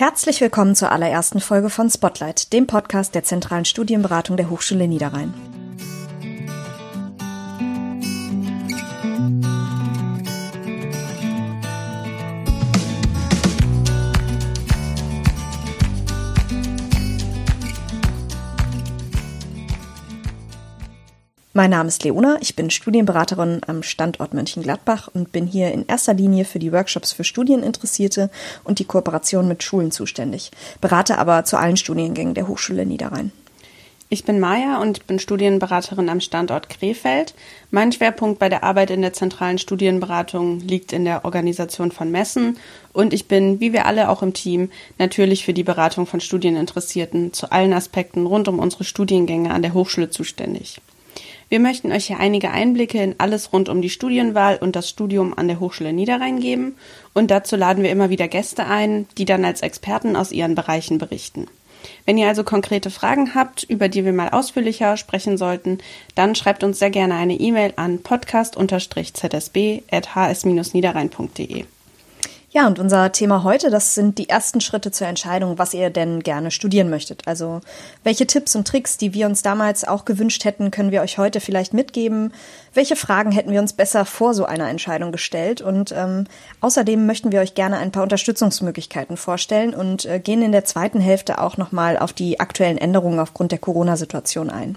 Herzlich willkommen zur allerersten Folge von Spotlight, dem Podcast der zentralen Studienberatung der Hochschule Niederrhein. Mein Name ist Leona, ich bin Studienberaterin am Standort Mönchengladbach und bin hier in erster Linie für die Workshops für Studieninteressierte und die Kooperation mit Schulen zuständig, berate aber zu allen Studiengängen der Hochschule Niederrhein. Ich bin Maja und bin Studienberaterin am Standort Krefeld. Mein Schwerpunkt bei der Arbeit in der zentralen Studienberatung liegt in der Organisation von Messen und ich bin, wie wir alle auch im Team, natürlich für die Beratung von Studieninteressierten zu allen Aspekten rund um unsere Studiengänge an der Hochschule zuständig. Wir möchten euch hier einige Einblicke in alles rund um die Studienwahl und das Studium an der Hochschule Niederrhein geben und dazu laden wir immer wieder Gäste ein, die dann als Experten aus ihren Bereichen berichten. Wenn ihr also konkrete Fragen habt, über die wir mal ausführlicher sprechen sollten, dann schreibt uns sehr gerne eine E-Mail an podcast-zsb.hs-niederrhein.de. Ja, und unser Thema heute, das sind die ersten Schritte zur Entscheidung, was ihr denn gerne studieren möchtet. Also welche Tipps und Tricks, die wir uns damals auch gewünscht hätten, können wir euch heute vielleicht mitgeben. Welche Fragen hätten wir uns besser vor so einer Entscheidung gestellt? Und ähm, außerdem möchten wir euch gerne ein paar Unterstützungsmöglichkeiten vorstellen und äh, gehen in der zweiten Hälfte auch nochmal auf die aktuellen Änderungen aufgrund der Corona-Situation ein.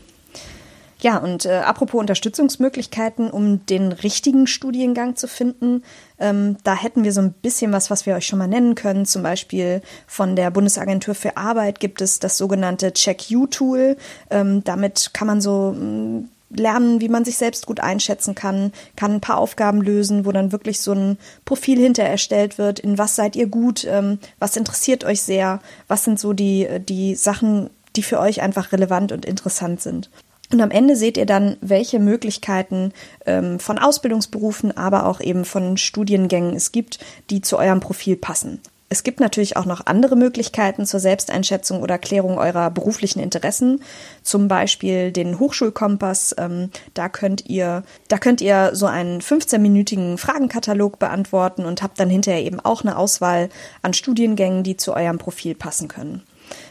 Ja, und äh, apropos Unterstützungsmöglichkeiten, um den richtigen Studiengang zu finden, ähm, da hätten wir so ein bisschen was, was wir euch schon mal nennen können. Zum Beispiel von der Bundesagentur für Arbeit gibt es das sogenannte Check-You-Tool. Ähm, damit kann man so mm, lernen, wie man sich selbst gut einschätzen kann, kann ein paar Aufgaben lösen, wo dann wirklich so ein Profil hinter erstellt wird, in was seid ihr gut, ähm, was interessiert euch sehr, was sind so die, die Sachen, die für euch einfach relevant und interessant sind. Und am Ende seht ihr dann, welche Möglichkeiten ähm, von Ausbildungsberufen, aber auch eben von Studiengängen es gibt, die zu eurem Profil passen. Es gibt natürlich auch noch andere Möglichkeiten zur Selbsteinschätzung oder Klärung eurer beruflichen Interessen, zum Beispiel den Hochschulkompass. Ähm, da könnt ihr, da könnt ihr so einen 15-minütigen Fragenkatalog beantworten und habt dann hinterher eben auch eine Auswahl an Studiengängen, die zu eurem Profil passen können.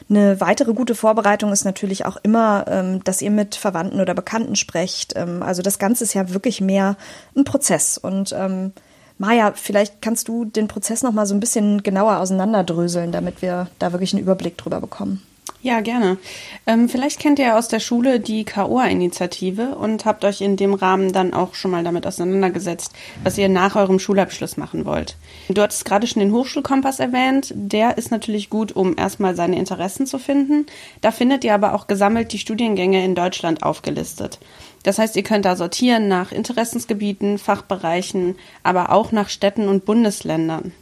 Eine weitere gute Vorbereitung ist natürlich auch immer, ähm, dass ihr mit Verwandten oder Bekannten sprecht. Ähm, also das Ganze ist ja wirklich mehr ein Prozess. Und ähm, Maja, vielleicht kannst du den Prozess noch mal so ein bisschen genauer auseinanderdröseln, damit wir da wirklich einen Überblick drüber bekommen. Ja, gerne. Ähm, vielleicht kennt ihr aus der Schule die KOA-Initiative und habt euch in dem Rahmen dann auch schon mal damit auseinandergesetzt, was ihr nach eurem Schulabschluss machen wollt. Du hattest gerade schon den Hochschulkompass erwähnt. Der ist natürlich gut, um erstmal seine Interessen zu finden. Da findet ihr aber auch gesammelt die Studiengänge in Deutschland aufgelistet. Das heißt, ihr könnt da sortieren nach Interessensgebieten, Fachbereichen, aber auch nach Städten und Bundesländern.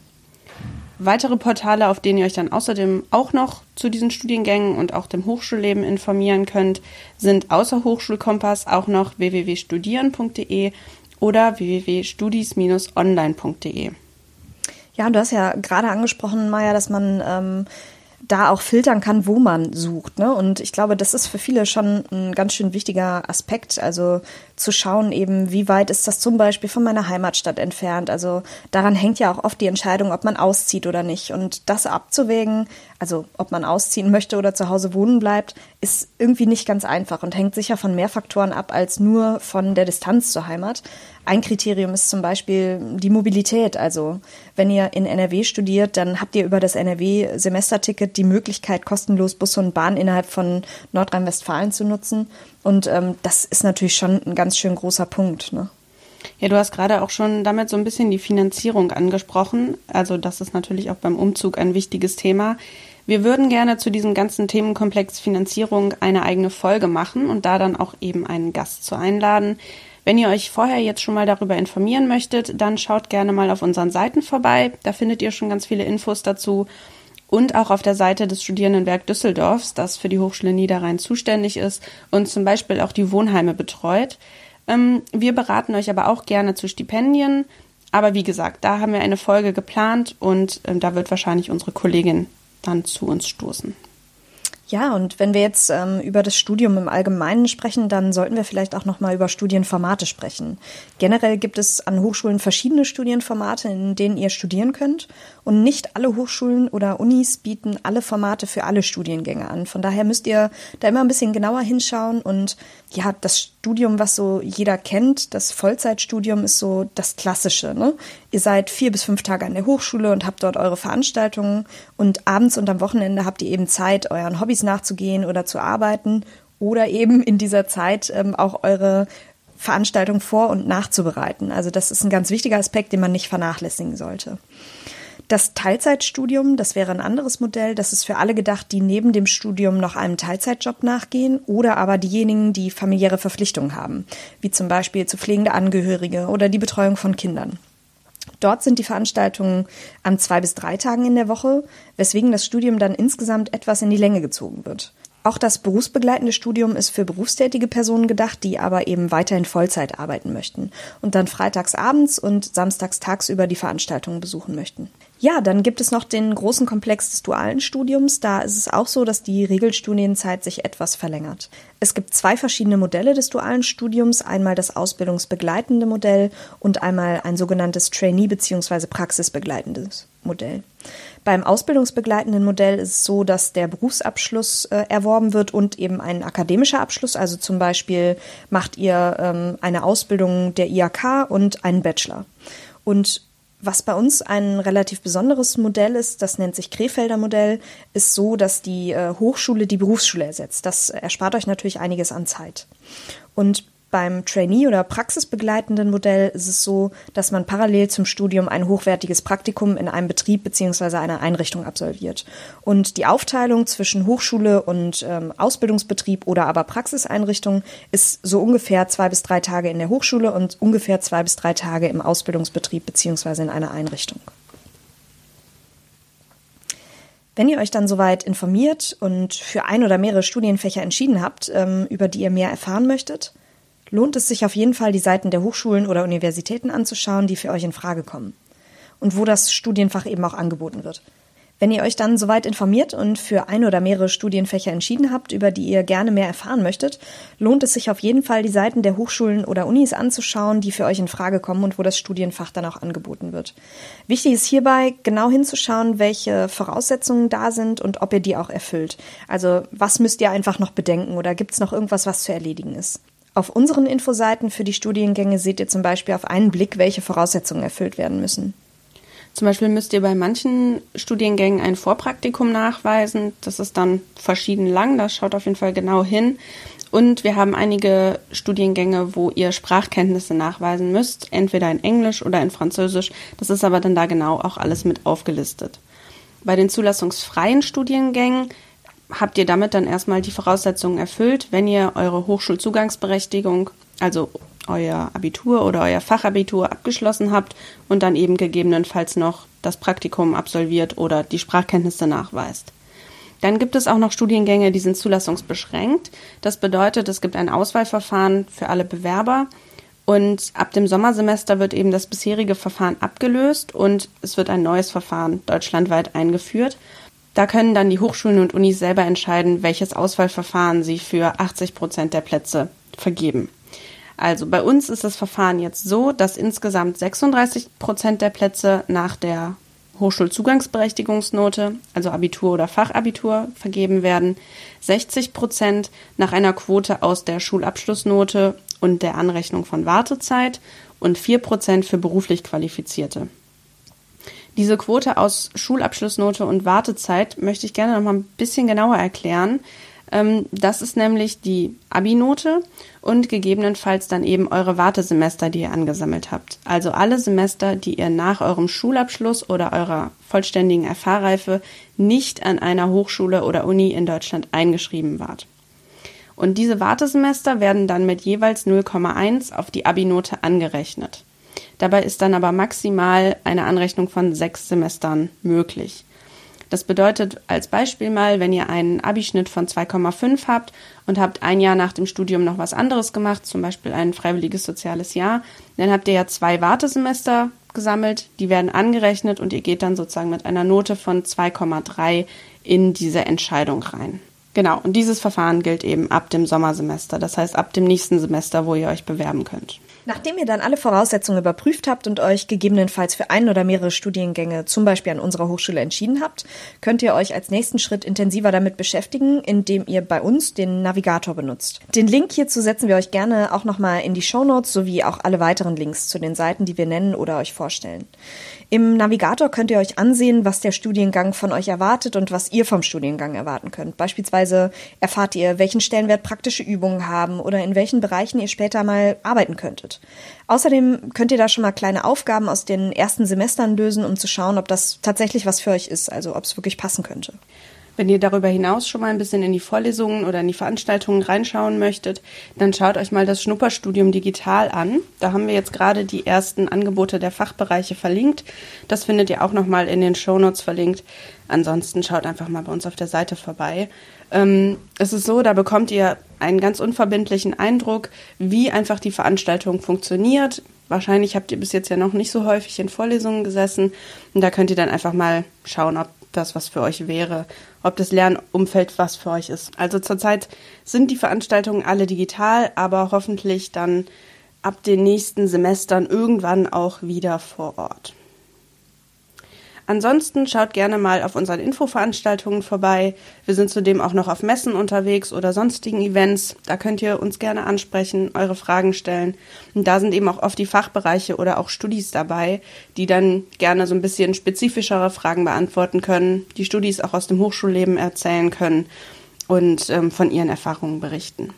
Weitere Portale, auf denen ihr euch dann außerdem auch noch zu diesen Studiengängen und auch dem Hochschulleben informieren könnt, sind außer Hochschulkompass auch noch www.studieren.de oder www.studis-online.de. Ja, du hast ja gerade angesprochen, Maja, dass man ähm, da auch filtern kann, wo man sucht. Ne? Und ich glaube, das ist für viele schon ein ganz schön wichtiger Aspekt. Also zu schauen eben, wie weit ist das zum Beispiel von meiner Heimatstadt entfernt. Also daran hängt ja auch oft die Entscheidung, ob man auszieht oder nicht. Und das abzuwägen, also ob man ausziehen möchte oder zu Hause wohnen bleibt, ist irgendwie nicht ganz einfach und hängt sicher von mehr Faktoren ab als nur von der Distanz zur Heimat. Ein Kriterium ist zum Beispiel die Mobilität. Also wenn ihr in NRW studiert, dann habt ihr über das NRW-Semesterticket die Möglichkeit, kostenlos Bus und Bahn innerhalb von Nordrhein-Westfalen zu nutzen. Und ähm, das ist natürlich schon ein ganz schön großer Punkt. Ne? Ja, du hast gerade auch schon damit so ein bisschen die Finanzierung angesprochen. Also das ist natürlich auch beim Umzug ein wichtiges Thema. Wir würden gerne zu diesem ganzen Themenkomplex Finanzierung eine eigene Folge machen und da dann auch eben einen Gast zu einladen. Wenn ihr euch vorher jetzt schon mal darüber informieren möchtet, dann schaut gerne mal auf unseren Seiten vorbei. Da findet ihr schon ganz viele Infos dazu und auch auf der Seite des Studierendenwerk Düsseldorfs, das für die Hochschule Niederrhein zuständig ist und zum Beispiel auch die Wohnheime betreut. Ähm, wir beraten euch aber auch gerne zu Stipendien. Aber wie gesagt, da haben wir eine Folge geplant und ähm, da wird wahrscheinlich unsere Kollegin dann zu uns stoßen. Ja, und wenn wir jetzt ähm, über das Studium im Allgemeinen sprechen, dann sollten wir vielleicht auch noch mal über Studienformate sprechen. Generell gibt es an Hochschulen verschiedene Studienformate, in denen ihr studieren könnt. Und nicht alle Hochschulen oder Unis bieten alle Formate für alle Studiengänge an. Von daher müsst ihr da immer ein bisschen genauer hinschauen. Und ja, das Studium, was so jeder kennt, das Vollzeitstudium, ist so das Klassische. Ne? Ihr seid vier bis fünf Tage an der Hochschule und habt dort eure Veranstaltungen. Und abends und am Wochenende habt ihr eben Zeit, euren Hobbys nachzugehen oder zu arbeiten oder eben in dieser Zeit ähm, auch eure Veranstaltung vor- und nachzubereiten. Also das ist ein ganz wichtiger Aspekt, den man nicht vernachlässigen sollte. Das Teilzeitstudium, das wäre ein anderes Modell. Das ist für alle gedacht, die neben dem Studium noch einem Teilzeitjob nachgehen oder aber diejenigen, die familiäre Verpflichtungen haben, wie zum Beispiel zu pflegende Angehörige oder die Betreuung von Kindern. Dort sind die Veranstaltungen an zwei bis drei Tagen in der Woche, weswegen das Studium dann insgesamt etwas in die Länge gezogen wird. Auch das berufsbegleitende Studium ist für berufstätige Personen gedacht, die aber eben weiterhin Vollzeit arbeiten möchten und dann freitags abends und samstags tagsüber die Veranstaltungen besuchen möchten. Ja, dann gibt es noch den großen Komplex des dualen Studiums. Da ist es auch so, dass die Regelstudienzeit sich etwas verlängert. Es gibt zwei verschiedene Modelle des dualen Studiums. Einmal das ausbildungsbegleitende Modell und einmal ein sogenanntes Trainee- bzw. praxisbegleitendes Modell. Beim ausbildungsbegleitenden Modell ist es so, dass der Berufsabschluss äh, erworben wird und eben ein akademischer Abschluss. Also zum Beispiel macht ihr ähm, eine Ausbildung der IHK und einen Bachelor. Und was bei uns ein relativ besonderes Modell ist, das nennt sich Krefelder Modell, ist so, dass die äh, Hochschule die Berufsschule ersetzt. Das erspart euch natürlich einiges an Zeit. Und beim Trainee- oder praxisbegleitenden Modell ist es so, dass man parallel zum Studium ein hochwertiges Praktikum in einem Betrieb bzw. einer Einrichtung absolviert. Und die Aufteilung zwischen Hochschule und ähm, Ausbildungsbetrieb oder aber Praxiseinrichtung ist so ungefähr zwei bis drei Tage in der Hochschule und ungefähr zwei bis drei Tage im Ausbildungsbetrieb bzw. in einer Einrichtung. Wenn ihr euch dann soweit informiert und für ein oder mehrere Studienfächer entschieden habt, ähm, über die ihr mehr erfahren möchtet, lohnt es sich auf jeden Fall, die Seiten der Hochschulen oder Universitäten anzuschauen, die für euch in Frage kommen und wo das Studienfach eben auch angeboten wird. Wenn ihr euch dann soweit informiert und für ein oder mehrere Studienfächer entschieden habt, über die ihr gerne mehr erfahren möchtet, lohnt es sich auf jeden Fall, die Seiten der Hochschulen oder Unis anzuschauen, die für euch in Frage kommen und wo das Studienfach dann auch angeboten wird. Wichtig ist hierbei, genau hinzuschauen, welche Voraussetzungen da sind und ob ihr die auch erfüllt. Also was müsst ihr einfach noch bedenken oder gibt es noch irgendwas, was zu erledigen ist? Auf unseren Infoseiten für die Studiengänge seht ihr zum Beispiel auf einen Blick, welche Voraussetzungen erfüllt werden müssen. Zum Beispiel müsst ihr bei manchen Studiengängen ein Vorpraktikum nachweisen. Das ist dann verschieden lang, das schaut auf jeden Fall genau hin. Und wir haben einige Studiengänge, wo ihr Sprachkenntnisse nachweisen müsst, entweder in Englisch oder in Französisch. Das ist aber dann da genau auch alles mit aufgelistet. Bei den zulassungsfreien Studiengängen habt ihr damit dann erstmal die Voraussetzungen erfüllt, wenn ihr eure Hochschulzugangsberechtigung, also euer Abitur oder euer Fachabitur abgeschlossen habt und dann eben gegebenenfalls noch das Praktikum absolviert oder die Sprachkenntnisse nachweist. Dann gibt es auch noch Studiengänge, die sind zulassungsbeschränkt. Das bedeutet, es gibt ein Auswahlverfahren für alle Bewerber und ab dem Sommersemester wird eben das bisherige Verfahren abgelöst und es wird ein neues Verfahren deutschlandweit eingeführt. Da können dann die Hochschulen und Unis selber entscheiden, welches Auswahlverfahren sie für 80 Prozent der Plätze vergeben. Also bei uns ist das Verfahren jetzt so, dass insgesamt 36 Prozent der Plätze nach der Hochschulzugangsberechtigungsnote, also Abitur oder Fachabitur, vergeben werden, 60 Prozent nach einer Quote aus der Schulabschlussnote und der Anrechnung von Wartezeit und 4 Prozent für beruflich Qualifizierte. Diese Quote aus Schulabschlussnote und Wartezeit möchte ich gerne noch mal ein bisschen genauer erklären. Ähm, das ist nämlich die Abi-Note und gegebenenfalls dann eben eure Wartesemester, die ihr angesammelt habt. Also alle Semester, die ihr nach eurem Schulabschluss oder eurer vollständigen FH-Reife nicht an einer Hochschule oder Uni in Deutschland eingeschrieben wart. Und diese Wartesemester werden dann mit jeweils 0,1 auf die Abi-Note angerechnet. Dabei ist dann aber maximal eine Anrechnung von sechs Semestern möglich. Das bedeutet als Beispiel mal, wenn ihr einen Abischnitt von 2,5 habt und habt ein Jahr nach dem Studium noch was anderes gemacht, zum Beispiel ein freiwilliges soziales Jahr, dann habt ihr ja zwei Wartesemester gesammelt, die werden angerechnet und ihr geht dann sozusagen mit einer Note von 2,3 in diese Entscheidung rein. Genau, und dieses Verfahren gilt eben ab dem Sommersemester, das heißt ab dem nächsten Semester, wo ihr euch bewerben könnt. Nachdem ihr dann alle Voraussetzungen überprüft habt und euch gegebenenfalls für ein oder mehrere Studiengänge zum Beispiel an unserer Hochschule entschieden habt, könnt ihr euch als nächsten Schritt intensiver damit beschäftigen, indem ihr bei uns den Navigator benutzt. Den Link hierzu setzen wir euch gerne auch nochmal in die Show Notes sowie auch alle weiteren Links zu den Seiten, die wir nennen oder euch vorstellen. Im Navigator könnt ihr euch ansehen, was der Studiengang von euch erwartet und was ihr vom Studiengang erwarten könnt. Beispielsweise erfahrt ihr, welchen Stellenwert praktische Übungen haben oder in welchen Bereichen ihr später mal arbeiten könntet. Außerdem könnt ihr da schon mal kleine Aufgaben aus den ersten Semestern lösen, um zu schauen, ob das tatsächlich was für euch ist, also ob es wirklich passen könnte. Wenn ihr darüber hinaus schon mal ein bisschen in die Vorlesungen oder in die Veranstaltungen reinschauen möchtet, dann schaut euch mal das Schnupperstudium digital an. Da haben wir jetzt gerade die ersten Angebote der Fachbereiche verlinkt. Das findet ihr auch noch mal in den Shownotes verlinkt. Ansonsten schaut einfach mal bei uns auf der Seite vorbei. Ähm, es ist so, da bekommt ihr einen ganz unverbindlichen Eindruck, wie einfach die Veranstaltung funktioniert. Wahrscheinlich habt ihr bis jetzt ja noch nicht so häufig in Vorlesungen gesessen. Und da könnt ihr dann einfach mal schauen, ob das was für euch wäre, ob das Lernumfeld was für euch ist. Also zurzeit sind die Veranstaltungen alle digital, aber hoffentlich dann ab den nächsten Semestern irgendwann auch wieder vor Ort. Ansonsten schaut gerne mal auf unseren Infoveranstaltungen vorbei. Wir sind zudem auch noch auf Messen unterwegs oder sonstigen Events. Da könnt ihr uns gerne ansprechen, eure Fragen stellen. Und da sind eben auch oft die Fachbereiche oder auch Studis dabei, die dann gerne so ein bisschen spezifischere Fragen beantworten können, die Studis auch aus dem Hochschulleben erzählen können und ähm, von ihren Erfahrungen berichten.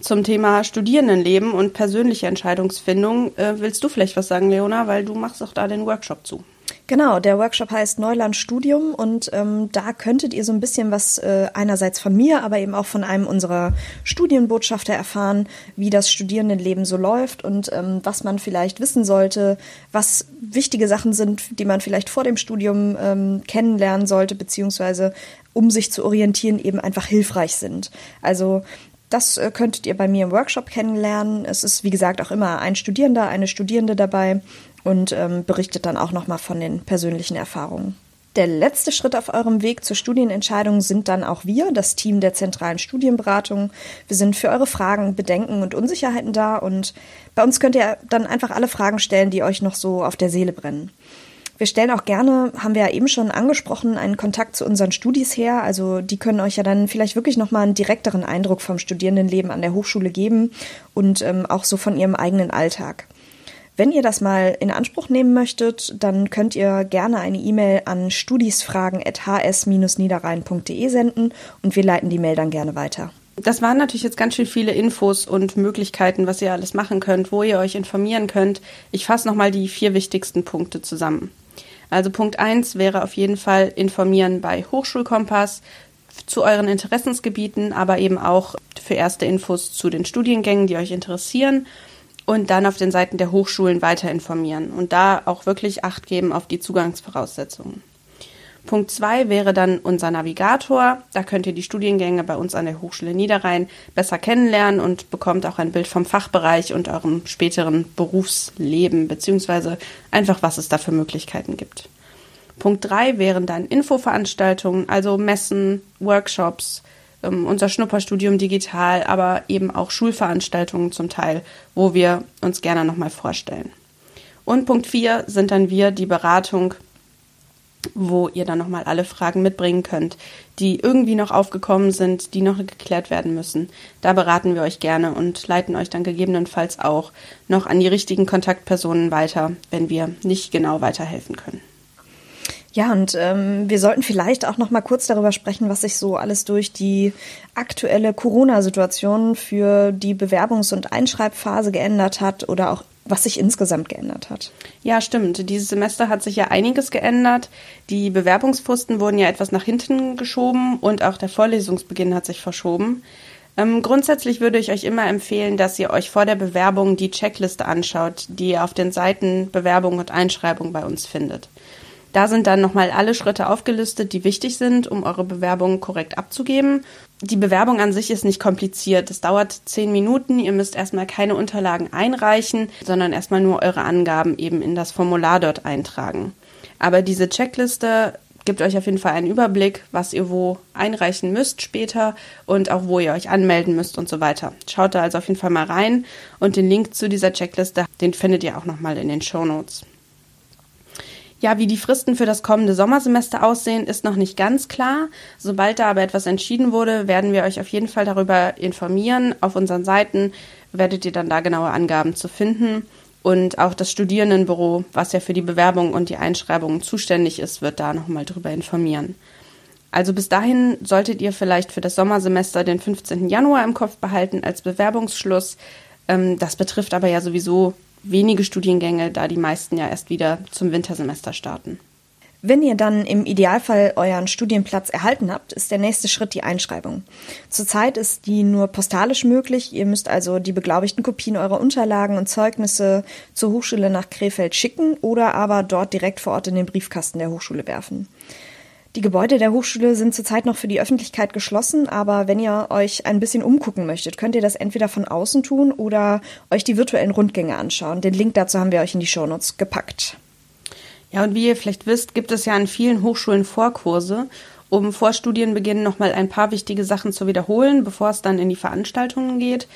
Zum Thema Studierendenleben und persönliche Entscheidungsfindung äh, willst du vielleicht was sagen, Leona, weil du machst auch da den Workshop zu. Genau, der Workshop heißt Neuland Studium und ähm, da könntet ihr so ein bisschen was äh, einerseits von mir, aber eben auch von einem unserer Studienbotschafter erfahren, wie das Studierendenleben so läuft und ähm, was man vielleicht wissen sollte, was wichtige Sachen sind, die man vielleicht vor dem Studium ähm, kennenlernen sollte, beziehungsweise um sich zu orientieren, eben einfach hilfreich sind. Also das äh, könntet ihr bei mir im Workshop kennenlernen. Es ist, wie gesagt, auch immer ein Studierender, eine Studierende dabei und ähm, berichtet dann auch nochmal von den persönlichen Erfahrungen. Der letzte Schritt auf eurem Weg zur Studienentscheidung sind dann auch wir, das Team der zentralen Studienberatung. Wir sind für eure Fragen, Bedenken und Unsicherheiten da und bei uns könnt ihr dann einfach alle Fragen stellen, die euch noch so auf der Seele brennen. Wir stellen auch gerne, haben wir ja eben schon angesprochen, einen Kontakt zu unseren Studis her. Also die können euch ja dann vielleicht wirklich nochmal einen direkteren Eindruck vom Studierendenleben an der Hochschule geben und ähm, auch so von ihrem eigenen Alltag. Wenn ihr das mal in Anspruch nehmen möchtet, dann könnt ihr gerne eine E-Mail an studisfragen.hs-niederrhein.de senden und wir leiten die Mail dann gerne weiter. Das waren natürlich jetzt ganz schön viele Infos und Möglichkeiten, was ihr alles machen könnt, wo ihr euch informieren könnt. Ich fasse nochmal die vier wichtigsten Punkte zusammen. Also Punkt 1 wäre auf jeden Fall informieren bei Hochschulkompass zu euren Interessensgebieten, aber eben auch für erste Infos zu den Studiengängen, die euch interessieren und dann auf den Seiten der Hochschulen weiter informieren und da auch wirklich Acht geben auf die Zugangsvoraussetzungen. Punkt zwei wäre dann unser Navigator. Da könnt ihr die Studiengänge bei uns an der Hochschule Niederrhein besser kennenlernen und bekommt auch ein Bild vom Fachbereich und eurem späteren Berufsleben, beziehungsweise einfach, was es da für Möglichkeiten gibt. Punkt drei wären dann Infoveranstaltungen, also Messen, Workshops, unser Schnupperstudium digital, aber eben auch Schulveranstaltungen zum Teil, wo wir uns gerne nochmal vorstellen. Und Punkt 4 sind dann wir, die Beratung, wo ihr dann nochmal alle Fragen mitbringen könnt, die irgendwie noch aufgekommen sind, die noch geklärt werden müssen. Da beraten wir euch gerne und leiten euch dann gegebenenfalls auch noch an die richtigen Kontaktpersonen weiter, wenn wir nicht genau weiterhelfen können. Ja, und ähm, wir sollten vielleicht auch noch mal kurz darüber sprechen, was sich so alles durch die aktuelle Corona-Situation für die Bewerbungs- und Einschreibphase geändert hat oder auch was sich insgesamt geändert hat. Ja, stimmt. Dieses Semester hat sich ja einiges geändert. Die Bewerbungsfristen wurden ja etwas nach hinten geschoben und auch der Vorlesungsbeginn hat sich verschoben. Ähm, grundsätzlich würde ich euch immer empfehlen, dass ihr euch vor der Bewerbung die Checkliste anschaut, die ihr auf den Seiten Bewerbung und Einschreibung bei uns findet. Da sind dann nochmal alle Schritte aufgelistet, die wichtig sind, um eure Bewerbung korrekt abzugeben. Die Bewerbung an sich ist nicht kompliziert. Es dauert zehn Minuten. Ihr müsst erstmal keine Unterlagen einreichen, sondern erstmal nur eure Angaben eben in das Formular dort eintragen. Aber diese Checkliste gibt euch auf jeden Fall einen Überblick, was ihr wo einreichen müsst später und auch wo ihr euch anmelden müsst und so weiter. Schaut da also auf jeden Fall mal rein und den Link zu dieser Checkliste, den findet ihr auch nochmal in den Show Notes. Ja, wie die Fristen für das kommende Sommersemester aussehen, ist noch nicht ganz klar. Sobald da aber etwas entschieden wurde, werden wir euch auf jeden Fall darüber informieren. Auf unseren Seiten werdet ihr dann da genaue Angaben zu finden. Und auch das Studierendenbüro, was ja für die Bewerbung und die Einschreibungen zuständig ist, wird da nochmal drüber informieren. Also bis dahin solltet ihr vielleicht für das Sommersemester den 15. Januar im Kopf behalten als Bewerbungsschluss. Ähm, das betrifft aber ja sowieso wenige Studiengänge, da die meisten ja erst wieder zum Wintersemester starten. Wenn ihr dann im Idealfall euren Studienplatz erhalten habt, ist der nächste Schritt die Einschreibung. Zurzeit ist die nur postalisch möglich. Ihr müsst also die beglaubigten Kopien eurer Unterlagen und Zeugnisse zur Hochschule nach Krefeld schicken oder aber dort direkt vor Ort in den Briefkasten der Hochschule werfen. Die Gebäude der Hochschule sind zurzeit noch für die Öffentlichkeit geschlossen, aber wenn ihr euch ein bisschen umgucken möchtet, könnt ihr das entweder von außen tun oder euch die virtuellen Rundgänge anschauen. Den Link dazu haben wir euch in die Shownotes gepackt. Ja, und wie ihr vielleicht wisst, gibt es ja an vielen Hochschulen Vorkurse, um vor Studienbeginn nochmal ein paar wichtige Sachen zu wiederholen, bevor es dann in die Veranstaltungen geht.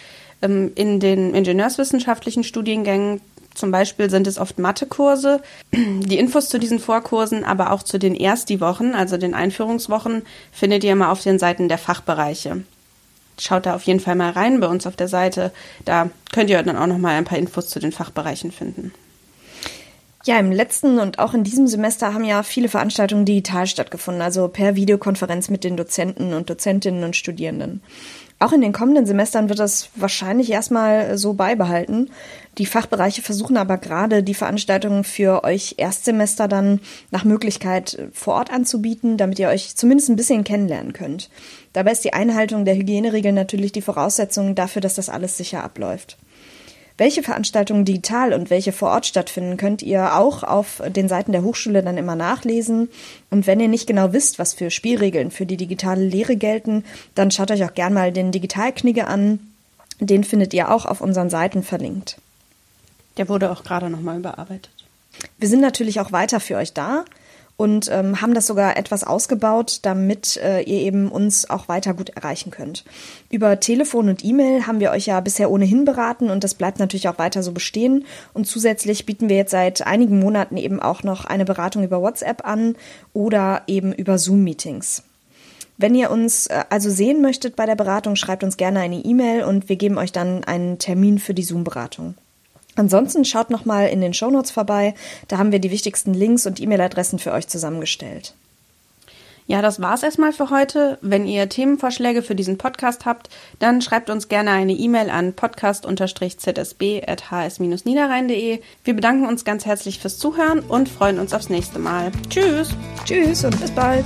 Ähm, in den ingenieurswissenschaftlichen Studiengängen zum Beispiel sind es oft Mathekurse. Die Infos zu diesen Vorkursen, aber auch zu den Ersti-Wochen, also den Einführungswochen, findet ihr immer auf den Seiten der Fachbereiche. Schaut da auf jeden Fall mal rein bei uns auf der Seite. Da könnt ihr dann auch noch mal ein paar Infos zu den Fachbereichen finden. Ja, im letzten und auch in diesem Semester haben ja viele Veranstaltungen digital stattgefunden, also per Videokonferenz mit den Dozenten und Dozentinnen und Studierenden. Auch in den kommenden Semestern wird das wahrscheinlich erstmal so beibehalten. Die Fachbereiche versuchen aber gerade die Veranstaltungen für euch Erstsemester dann nach Möglichkeit vor Ort anzubieten, damit ihr euch zumindest ein bisschen kennenlernen könnt. Dabei ist die Einhaltung der Hygieneregeln natürlich die Voraussetzung dafür, dass das alles sicher abläuft. Welche Veranstaltungen digital und welche vor Ort stattfinden, könnt ihr auch auf den Seiten der Hochschule dann immer nachlesen. Und wenn ihr nicht genau wisst, was für Spielregeln für die digitale Lehre gelten, dann schaut euch auch gern mal den Digitalknigge an. Den findet ihr auch auf unseren Seiten verlinkt. Der wurde auch gerade nochmal überarbeitet. Wir sind natürlich auch weiter für euch da und ähm, haben das sogar etwas ausgebaut, damit äh, ihr eben uns auch weiter gut erreichen könnt. Über Telefon und E-Mail haben wir euch ja bisher ohnehin beraten und das bleibt natürlich auch weiter so bestehen. Und zusätzlich bieten wir jetzt seit einigen Monaten eben auch noch eine Beratung über WhatsApp an oder eben über Zoom-Meetings. Wenn ihr uns äh, also sehen möchtet bei der Beratung, schreibt uns gerne eine E-Mail und wir geben euch dann einen Termin für die Zoom-Beratung. Ansonsten schaut nochmal in den Shownotes vorbei, da haben wir die wichtigsten Links und E-Mail-Adressen für euch zusammengestellt. Ja, das war's erstmal für heute. Wenn ihr Themenvorschläge für diesen Podcast habt, dann schreibt uns gerne eine E-Mail an podcast-zsb.hs-niederrhein.de. Wir bedanken uns ganz herzlich fürs Zuhören und freuen uns aufs nächste Mal. Tschüss! Tschüss und bis bald!